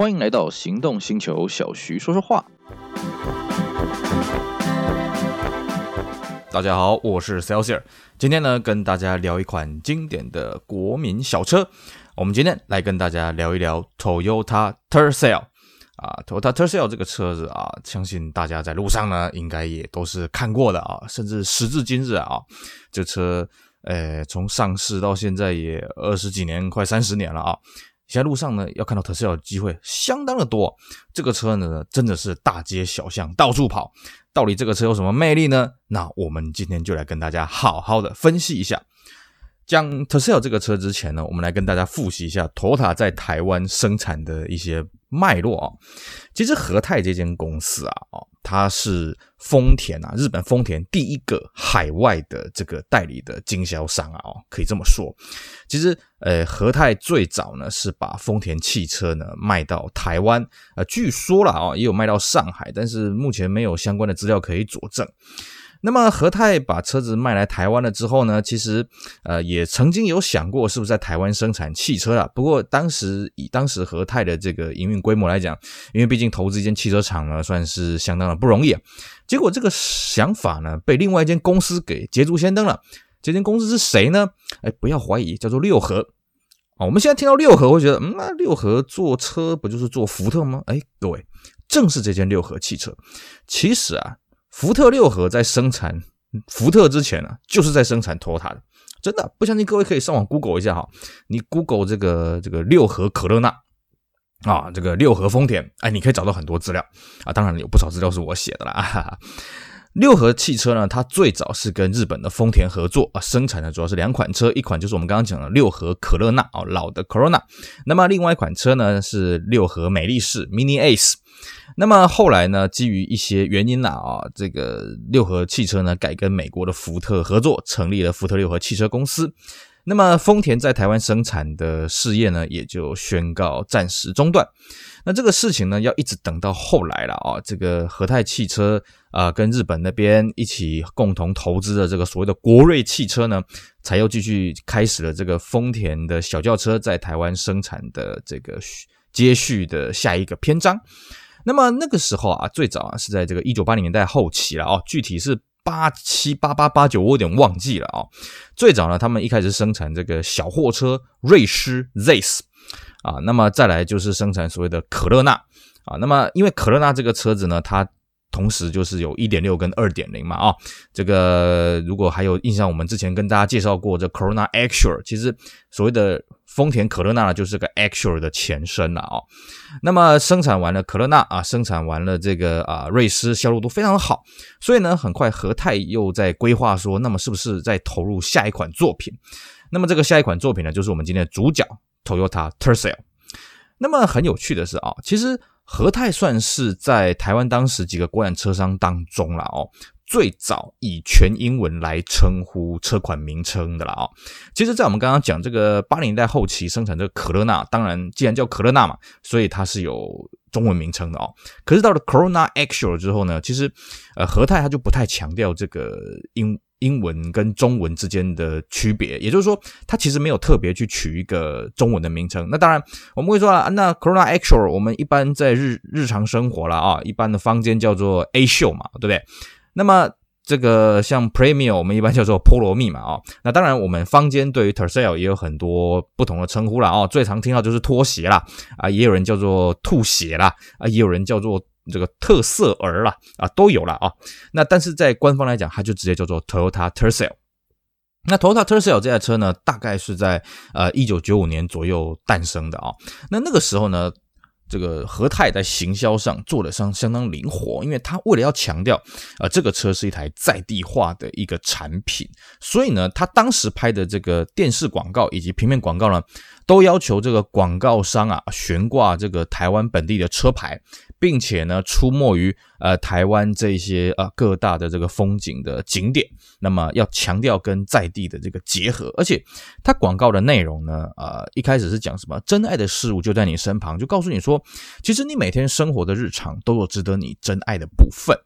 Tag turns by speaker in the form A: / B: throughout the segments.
A: 欢迎来到行动星球，小徐说说话。大家好，我是 Celsior，今天呢跟大家聊一款经典的国民小车。我们今天来跟大家聊一聊 Toyota Tercel 啊，Toyota Tercel 这个车子啊，相信大家在路上呢应该也都是看过的啊，甚至时至今日啊，这车呃从上市到现在也二十几年，快三十年了啊。现在路上呢，要看到特斯拉的机会相当的多。这个车呢，真的是大街小巷到处跑。到底这个车有什么魅力呢？那我们今天就来跟大家好好的分析一下。讲特斯拉这个车之前呢，我们来跟大家复习一下 Toyota 在台湾生产的一些脉络啊。其实和泰这间公司啊，哦，他是丰田啊，日本丰田第一个海外的这个代理的经销商啊，哦，可以这么说。其实，呃，和泰最早呢是把丰田汽车呢卖到台湾，呃，据说了啊，也有卖到上海，但是目前没有相关的资料可以佐证。那么和泰把车子卖来台湾了之后呢，其实呃也曾经有想过是不是在台湾生产汽车啊。不过当时以当时和泰的这个营运规模来讲，因为毕竟投资一间汽车厂呢，算是相当的不容易啊。结果这个想法呢，被另外一间公司给捷足先登了。这间公司是谁呢？哎，不要怀疑，叫做六和啊。我们现在听到六和，会觉得嗯，那六和做车不就是做福特吗？哎，各位，正是这间六和汽车。其实啊。福特六和在生产福特之前呢、啊，就是在生产托塔的，真的不相信各位可以上网 Google 一下哈，你 Google 这个这个六和可乐纳啊，这个六和丰田，哎，你可以找到很多资料啊，当然有不少资料是我写的啦。哈哈。六合汽车呢，它最早是跟日本的丰田合作啊，生产的主要是两款车，一款就是我们刚刚讲的六合可乐纳啊，老的 Corona，那么另外一款车呢是六合美力士 Mini Ace。那么后来呢，基于一些原因啦啊，这个六合汽车呢改跟美国的福特合作，成立了福特六合汽车公司。那么丰田在台湾生产的事业呢，也就宣告暂时中断。那这个事情呢，要一直等到后来了啊，这个和泰汽车啊跟日本那边一起共同投资的这个所谓的国瑞汽车呢，才又继续开始了这个丰田的小轿车在台湾生产的这个接续的下一个篇章。那么那个时候啊，最早啊是在这个一九八零年代后期了哦，具体是八七八八八九，我有点忘记了啊。最早呢，他们一开始生产这个小货车瑞狮 ZS 啊，那么再来就是生产所谓的可乐纳啊。那么因为可乐纳这个车子呢，它同时就是有一点六跟二点零嘛啊。这个如果还有印象，我们之前跟大家介绍过这 Corona Actual，其实所谓的。丰田可乐纳呢，就是个 Actual 的前身了啊、哦。那么生产完了可乐纳啊，生产完了这个啊瑞狮，销路都非常的好。所以呢，很快和泰又在规划说，那么是不是在投入下一款作品？那么这个下一款作品呢，就是我们今天的主角 Toyota Tercel。那么很有趣的是啊，其实和泰算是在台湾当时几个国产车商当中了哦。最早以全英文来称呼车款名称的了啊，其实，在我们刚刚讲这个八零年代后期生产这个可乐纳，当然既然叫可乐纳嘛，所以它是有中文名称的哦。可是到了 Corona Actual 之后呢，其实呃和泰它就不太强调这个英英文跟中文之间的区别，也就是说，它其实没有特别去取一个中文的名称。那当然我们会说啊，那 Corona Actual 我们一般在日日常生活了啊，一般的坊间叫做 A 秀嘛，对不对？那么这个像 Premium 我们一般叫做波罗密嘛，哦，那当然我们坊间对于 Tercel 也有很多不同的称呼啦，哦，最常听到就是拖鞋啦，啊，也有人叫做吐血啦，啊，也有人叫做这个特色儿啦，啊，都有啦。啊。那但是在官方来讲，它就直接叫做 Toyota Tercel。那 Toyota Tercel 这台车呢，大概是在呃一九九五年左右诞生的啊。那那个时候呢。这个和泰在行销上做的相相当灵活，因为他为了要强调，呃，这个车是一台在地化的一个产品，所以呢，他当时拍的这个电视广告以及平面广告呢，都要求这个广告商啊悬挂这个台湾本地的车牌，并且呢出没于呃台湾这些呃各大的这个风景的景点，那么要强调跟在地的这个结合，而且它广告的内容呢，呃一开始是讲什么真爱的事物就在你身旁，就告诉你说，其实你每天生活的日常都有值得你真爱的部分。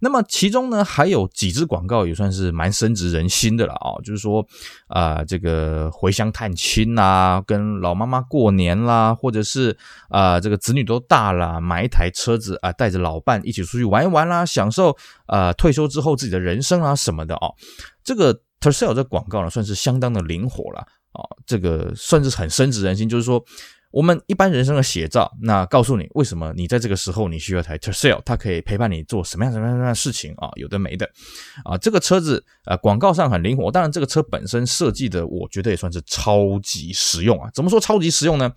A: 那么其中呢，还有几支广告也算是蛮深植人心的了啊，就是说啊、这个回乡探亲啦，跟老妈妈过年啦，或者是啊、这个子女都大了，买一台车子啊，带着老伴一起出去去玩一玩啦，享受啊、退休之后自己的人生啊什么的哦。这个 Tercel 这广告呢，算是相当的灵活了啊，这个算是很深植人心，就是说。我们一般人生的写照，那告诉你为什么你在这个时候你需要台 Tercel，它可以陪伴你做什么样什么样的事情啊？有的没的啊！这个车子呃广告上很灵活，当然这个车本身设计的我觉得也算是超级实用啊。怎么说超级实用呢？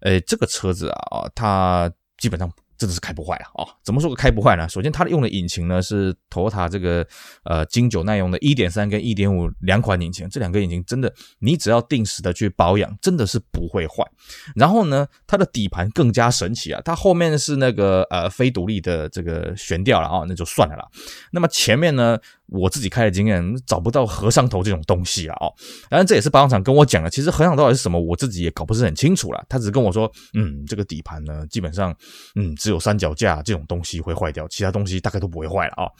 A: 诶，这个车子啊，它基本上。真的是开不坏了啊！怎么说个开不坏呢？首先，它用的引擎呢是 Toyota 这个呃经久耐用的1.3跟1.5两款引擎，这两个引擎真的，你只要定时的去保养，真的是不会坏。然后呢，它的底盘更加神奇啊！它后面是那个呃非独立的这个悬吊了啊，那就算了啦。那么前面呢？我自己开的经验找不到和尚头这种东西啊哦，当然这也是保养厂跟我讲的。其实和尚到底是什么，我自己也搞不是很清楚了。他只是跟我说，嗯，这个底盘呢，基本上，嗯，只有三脚架这种东西会坏掉，其他东西大概都不会坏了啊、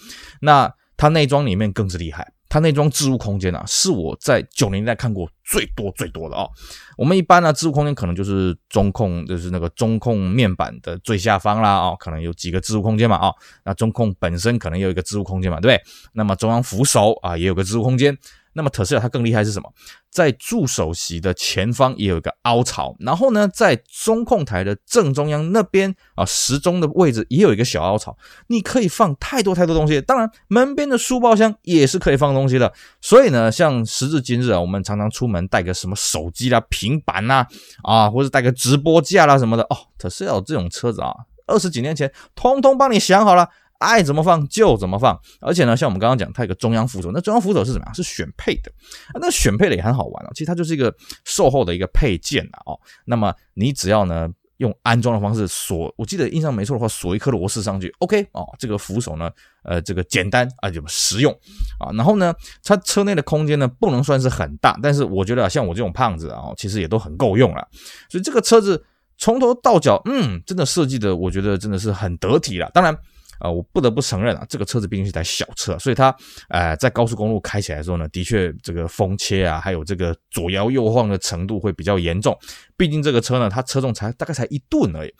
A: 那它内装里面更是厉害。它内装置物空间啊，是我在九零年代看过最多最多的哦。我们一般呢，置物空间可能就是中控，就是那个中控面板的最下方啦，哦，可能有几个置物空间嘛，哦，那中控本身可能有一个置物空间嘛，对不对？那么中央扶手啊，也有个置物空间。那么特斯拉它更厉害是什么？在助手席的前方也有一个凹槽，然后呢，在中控台的正中央那边啊，时钟的位置也有一个小凹槽，你可以放太多太多东西。当然，门边的书包箱也是可以放东西的。所以呢，像时至今日啊，我们常常出门带个什么手机啦、平板呐，啊，或者带个直播架啦什么的哦，特斯拉这种车子啊，二十几年前通通帮你想好了。爱怎么放就怎么放，而且呢，像我们刚刚讲，它有个中央扶手，那中央扶手是怎么样？是选配的，那选配的也很好玩哦。其实它就是一个售后的一个配件啊，哦，那么你只要呢用安装的方式锁，我记得印象没错的话，锁一颗螺丝上去，OK 哦，这个扶手呢，呃，这个简单啊，就实用啊。然后呢，它车内的空间呢不能算是很大，但是我觉得像我这种胖子啊，其实也都很够用了。所以这个车子从头到脚，嗯，真的设计的，我觉得真的是很得体了。当然。啊，我不得不承认啊，这个车子毕竟是台小车，所以它，呃，在高速公路开起来的时候呢，的确这个风切啊，还有这个左摇右晃的程度会比较严重。毕竟这个车呢，它车重才大概才一吨而已。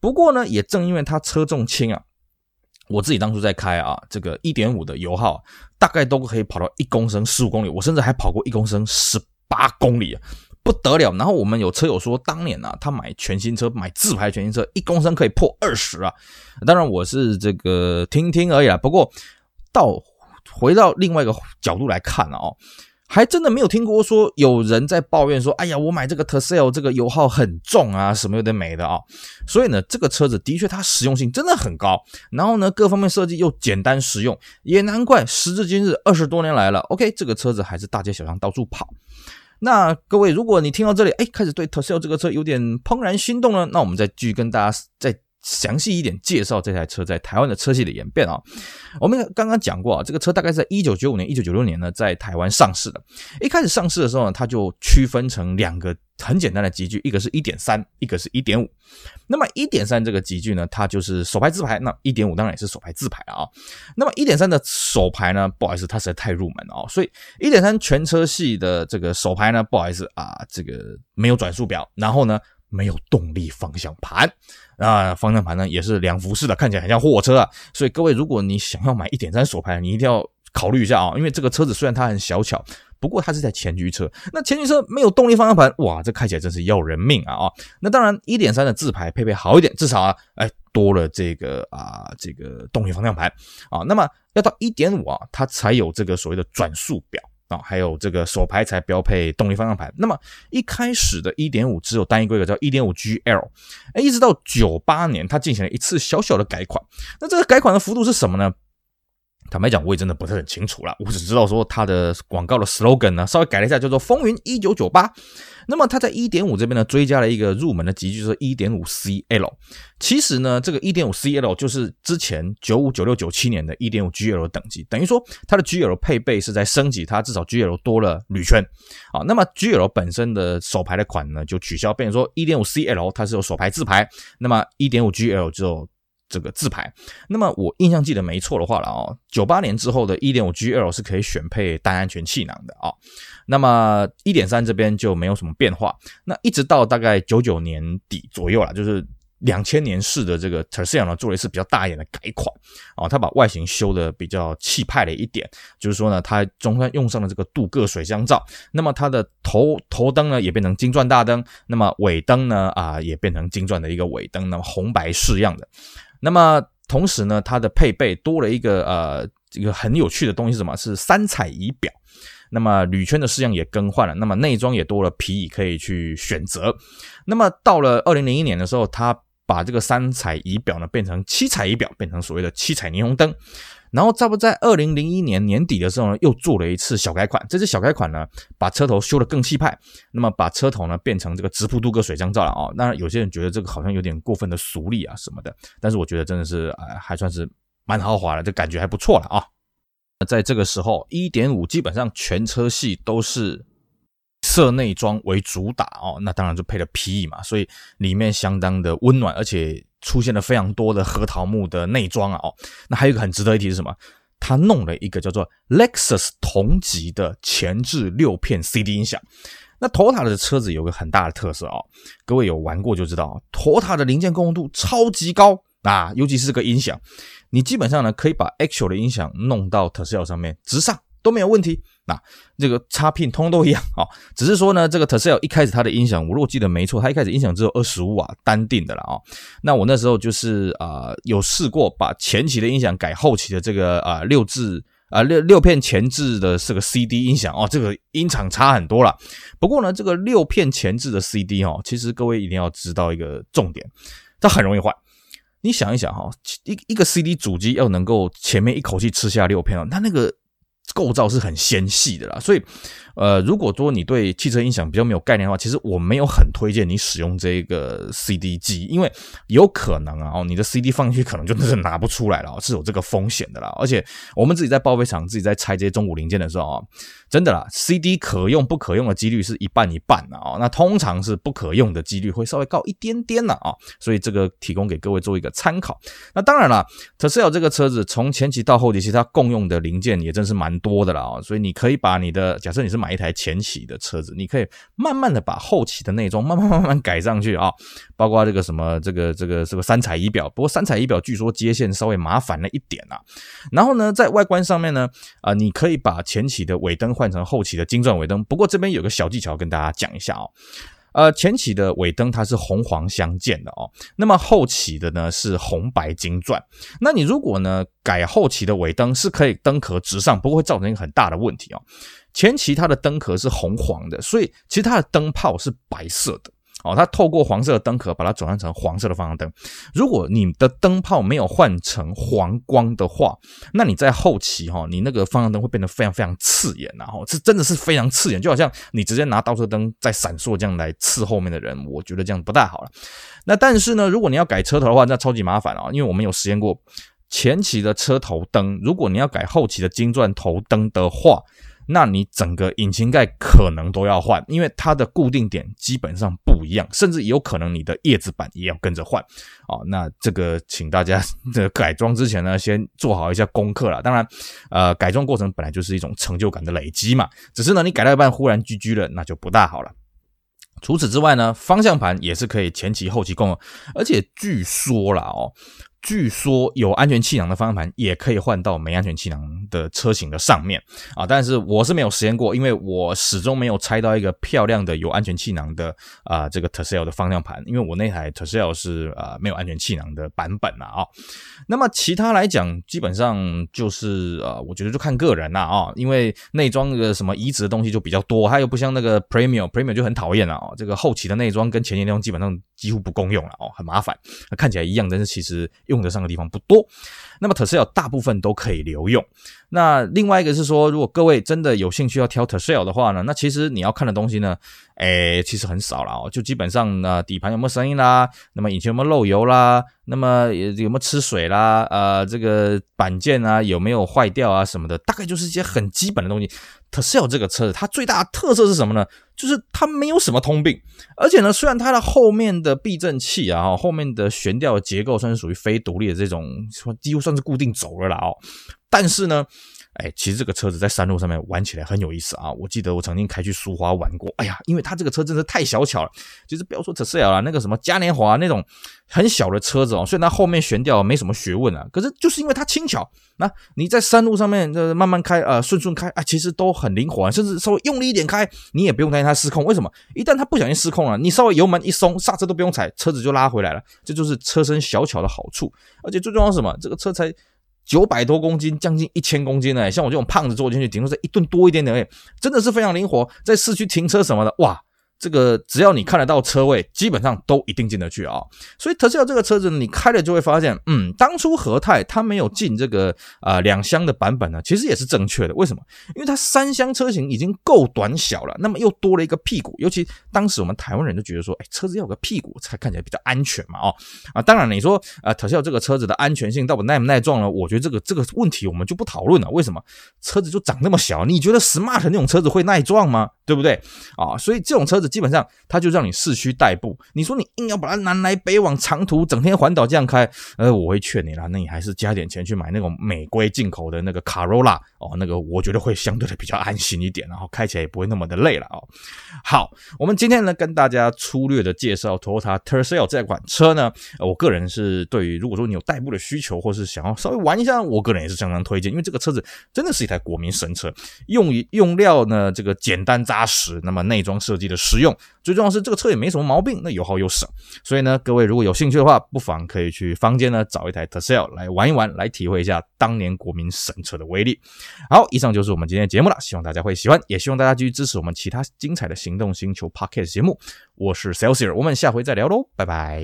A: 不过呢，也正因为它车重轻啊，我自己当初在开啊，这个一点五的油耗大概都可以跑到一公升十五公里，我甚至还跑过一公升十八公里啊。不得了，然后我们有车友说，当年啊，他买全新车，买自排全新车，一公升可以破二十啊。当然我是这个听听而已啦。不过到回到另外一个角度来看啊，哦，还真的没有听过说有人在抱怨说，哎呀，我买这个 Tercel 这个油耗很重啊，什么有的没的啊。所以呢，这个车子的确它实用性真的很高，然后呢，各方面设计又简单实用，也难怪时至今日二十多年来了，OK，这个车子还是大街小巷到处跑。那各位，如果你听到这里，哎，开始对特斯拉这个车有点怦然心动了，那我们再继续跟大家再详细一点介绍这台车在台湾的车系的演变啊。我们刚刚讲过啊，这个车大概是在一九九五年、一九九六年呢，在台湾上市的。一开始上市的时候呢，它就区分成两个。很简单的级距，一个是一点三，一个是一点五。那么一点三这个级距呢，它就是手排自排；那一点五当然也是手排自排啊。那么一点三的手排呢，不好意思，它实在太入门了啊，所以一点三全车系的这个手排呢，不好意思啊，这个没有转速表，然后呢没有动力方向盘啊，方向盘呢也是两幅式的，看起来很像货车啊。所以各位，如果你想要买一点三手排，你一定要考虑一下啊，因为这个车子虽然它很小巧。不过它是在前驱车，那前驱车没有动力方向盘，哇，这开起来真是要人命啊啊！那当然，一点三的自排配备好一点，至少啊，哎，多了这个啊，这个动力方向盘啊。那么要到一点五啊，它才有这个所谓的转速表啊，还有这个手排才标配动力方向盘。那么一开始的一点五只有单一规格叫一点五 GL，哎，一直到九八年它进行了一次小小的改款。那这个改款的幅度是什么呢？坦白讲，我也真的不是很清楚啦，我只知道说它的广告的 slogan 呢，稍微改了一下，叫做“风云一九九八”。那么它在一点五这边呢，追加了一个入门的级，就是一点五 CL。其实呢，这个一点五 CL 就是之前九五、九六、九七年的一点五 GL 等级，等于说它的 GL 配备是在升级，它至少 GL 多了铝圈。啊，那么 GL 本身的手排的款呢就取消，变成说一点五 CL 它是有手排自排，那么一点五 GL 就。这个自排，那么我印象记得没错的话了哦，九八年之后的 1.5GL 是可以选配单安全气囊的啊、哦，那么1.3这边就没有什么变化，那一直到大概九九年底左右了，就是两千年式的这个 Tercel 呢做了一次比较大一点的改款啊，它把外形修的比较气派了一点，就是说呢，它中间用上了这个镀铬水箱罩，那么它的头头灯呢也变成金钻大灯，那么尾灯呢啊也变成金钻的一个尾灯，那么红白式样的。那么同时呢，它的配备多了一个呃一个很有趣的东西是什么？是三彩仪表。那么铝圈的式样也更换了，那么内装也多了皮椅可以去选择。那么到了二零零一年的时候，它把这个三彩仪表呢变成七彩仪表，变成所谓的七彩霓虹灯。然后在不在二零零一年年底的时候呢，又做了一次小改款。这次小改款呢，把车头修得更气派，那么把车头呢变成这个直瀑镀铬水箱罩了啊。当然，有些人觉得这个好像有点过分的俗丽啊什么的，但是我觉得真的是呃还算是蛮豪华的，这感觉还不错了啊。在这个时候，一点五基本上全车系都是色内装为主打哦，那当然就配了皮椅嘛，所以里面相当的温暖，而且。出现了非常多的核桃木的内装啊，哦，那还有一个很值得一提是什么？他弄了一个叫做 Lexus 同级的前置六片 CD 音响。那 Toyota 的车子有个很大的特色哦，各位有玩过就知道，Toyota 的零件共用度超级高啊，尤其是这个音响，你基本上呢可以把 Actual 的音响弄到 Tercel 上面直上都没有问题。那这个插 pin 通都一样啊，只是说呢，这个 Tercel 一开始它的音响，我如果记得没错，它一开始音响只有二十五瓦单定的了啊。那我那时候就是啊、有试过把前期的音响改后期的这个啊、六字啊、六六片前置的这个 CD 音响哦，这个音场差很多了。不过呢，这个六片前置的 CD 哦，其实各位一定要知道一个重点，它很容易坏。你想一想哈，一一个 CD 主机要能够前面一口气吃下六片哦，它那个。构造是很纤细的啦，所以，呃，如果说你对汽车音响比较没有概念的话，其实我没有很推荐你使用这个 CD 机，因为有可能啊，哦，你的 CD 放进去可能就真的拿不出来了，是有这个风险的啦。而且我们自己在报废厂自己在拆这些中古零件的时候啊。真的啦，CD 可用不可用的几率是一半一半的啊。那通常是不可用的几率会稍微高一点点的啊。所以这个提供给各位做一个参考。那当然了，Tercel 这个车子从前期到后期，其实它共用的零件也真是蛮多的了啊。所以你可以把你的，假设你是买一台前期的车子，你可以慢慢的把后期的内装慢慢慢慢改上去啊。包括这个什么这个这个这个三彩仪表，不过三彩仪表据说接线稍微麻烦了一点啊。然后呢，在外观上面呢，啊，你可以把前期的尾灯换。换成后期的金钻尾灯，不过这边有个小技巧跟大家讲一下哦。呃，前期的尾灯它是红黄相间的哦，那么后期的呢是红白金钻。那你如果呢改后期的尾灯是可以灯壳直上，不过会造成一个很大的问题哦。前期它的灯壳是红黄的，所以其实它的灯泡是白色的。哦，它透过黄色的灯壳把它转换成黄色的方向灯。如果你的灯泡没有换成黄光的话，那你在后期哈，你那个方向灯会变得非常非常刺眼，然后这真的是非常刺眼，就好像你直接拿倒车灯在闪烁这样来刺后面的人，我觉得这样不太好了。那但是呢，如果你要改车头的话，那超级麻烦啊，因为我们有实验过前期的车头灯，如果你要改后期的金钻头灯的话。那你整个引擎盖可能都要换，因为它的固定点基本上不一样，甚至有可能你的叶子板也要跟着换哦。那这个请大家 这个改装之前呢，先做好一下功课啦。当然，呃，改装过程本来就是一种成就感的累积嘛。只是呢，你改到一半忽然 GG 了，那就不大好了。除此之外呢，方向盘也是可以前期后期共用，而且据说啦哦。据说有安全气囊的方向盘也可以换到没安全气囊的车型的上面啊，但是我是没有实验过，因为我始终没有拆到一个漂亮的有安全气囊的啊这个 Tosel 的方向盘，因为我那台 Tosel 是啊没有安全气囊的版本啊。那么其他来讲，基本上就是呃，我觉得就看个人啦啊，因为内装的什么移植的东西就比较多，它又不像那个 Premium，Premium 就很讨厌了啊，这个后期的内装跟前期内装基本上。几乎不共用了哦，很麻烦。看起来一样，但是其实用得上的地方不多。那么 Tercel 大部分都可以留用。那另外一个是说，如果各位真的有兴趣要挑 Tercel 的话呢，那其实你要看的东西呢，诶，其实很少了哦，就基本上呢，底盘有没有声音啦，那么引擎有没有漏油啦，那么有没有吃水啦，呃，这个板件啊有没有坏掉啊什么的，大概就是一些很基本的东西。Tercel 这个车子它最大的特色是什么呢？就是它没有什么通病，而且呢，虽然它的后面的避震器啊，后面的悬吊结构算是属于非独立的这种，几乎算是固定走了啦哦，但是呢。哎，其实这个车子在山路上面玩起来很有意思啊！我记得我曾经开去苏花玩过。哎呀，因为它这个车真的太小巧了。其实不要说 Tercel 了，那个什么嘉年华那种很小的车子哦，虽然它后面悬吊没什么学问啊，可是就是因为它轻巧，那你在山路上面呃慢慢开呃顺顺开啊，其实都很灵活，甚至稍微用力一点开，你也不用担心它失控。为什么？一旦它不小心失控了，你稍微油门一松，刹车都不用踩，车子就拉回来了。这就是车身小巧的好处。而且最重要是什么？这个车才。九百多公斤，将近一千公斤呢，像我这种胖子坐进去，顶多是一吨多一点点，真的是非常灵活，在市区停车什么的，哇！这个只要你看得到车位，基本上都一定进得去啊。所以特斯拉这个车子你开了就会发现，嗯，当初和泰它没有进这个啊两厢的版本呢，其实也是正确的。为什么？因为它三厢车型已经够短小了，那么又多了一个屁股。尤其当时我们台湾人就觉得说，哎，车子要有个屁股才看起来比较安全嘛，哦啊，当然你说啊特斯拉这个车子的安全性到底耐不耐撞呢？我觉得这个这个问题我们就不讨论了。为什么？车子就长那么小，你觉得 Smart 那种车子会耐撞吗？对不对啊？所以这种车子基本上它就让你市区代步。你说你硬要把它南来北往长途整天环岛这样开，呃，我会劝你啦，那你还是加点钱去买那种美规进口的那个卡罗拉哦，那个我觉得会相对的比较安心一点，然后开起来也不会那么的累了哦。好，我们今天呢跟大家粗略的介绍 Toyota Tercel 这款车呢，我个人是对于如果说你有代步的需求，或是想要稍微玩一下，我个人也是相当推荐，因为这个车子真的是一台国民神车，用用料呢这个简单扎实，那么内装设计的实用，最重要是这个车也没什么毛病，那油耗又省。所以呢，各位如果有兴趣的话，不妨可以去坊间呢找一台 Tosel 来玩一玩，来体会一下当年国民神车的威力。好，以上就是我们今天的节目了，希望大家会喜欢，也希望大家继续支持我们其他精彩的行动星球 Podcast 节目。我是 Celsius，我们下回再聊喽，拜拜。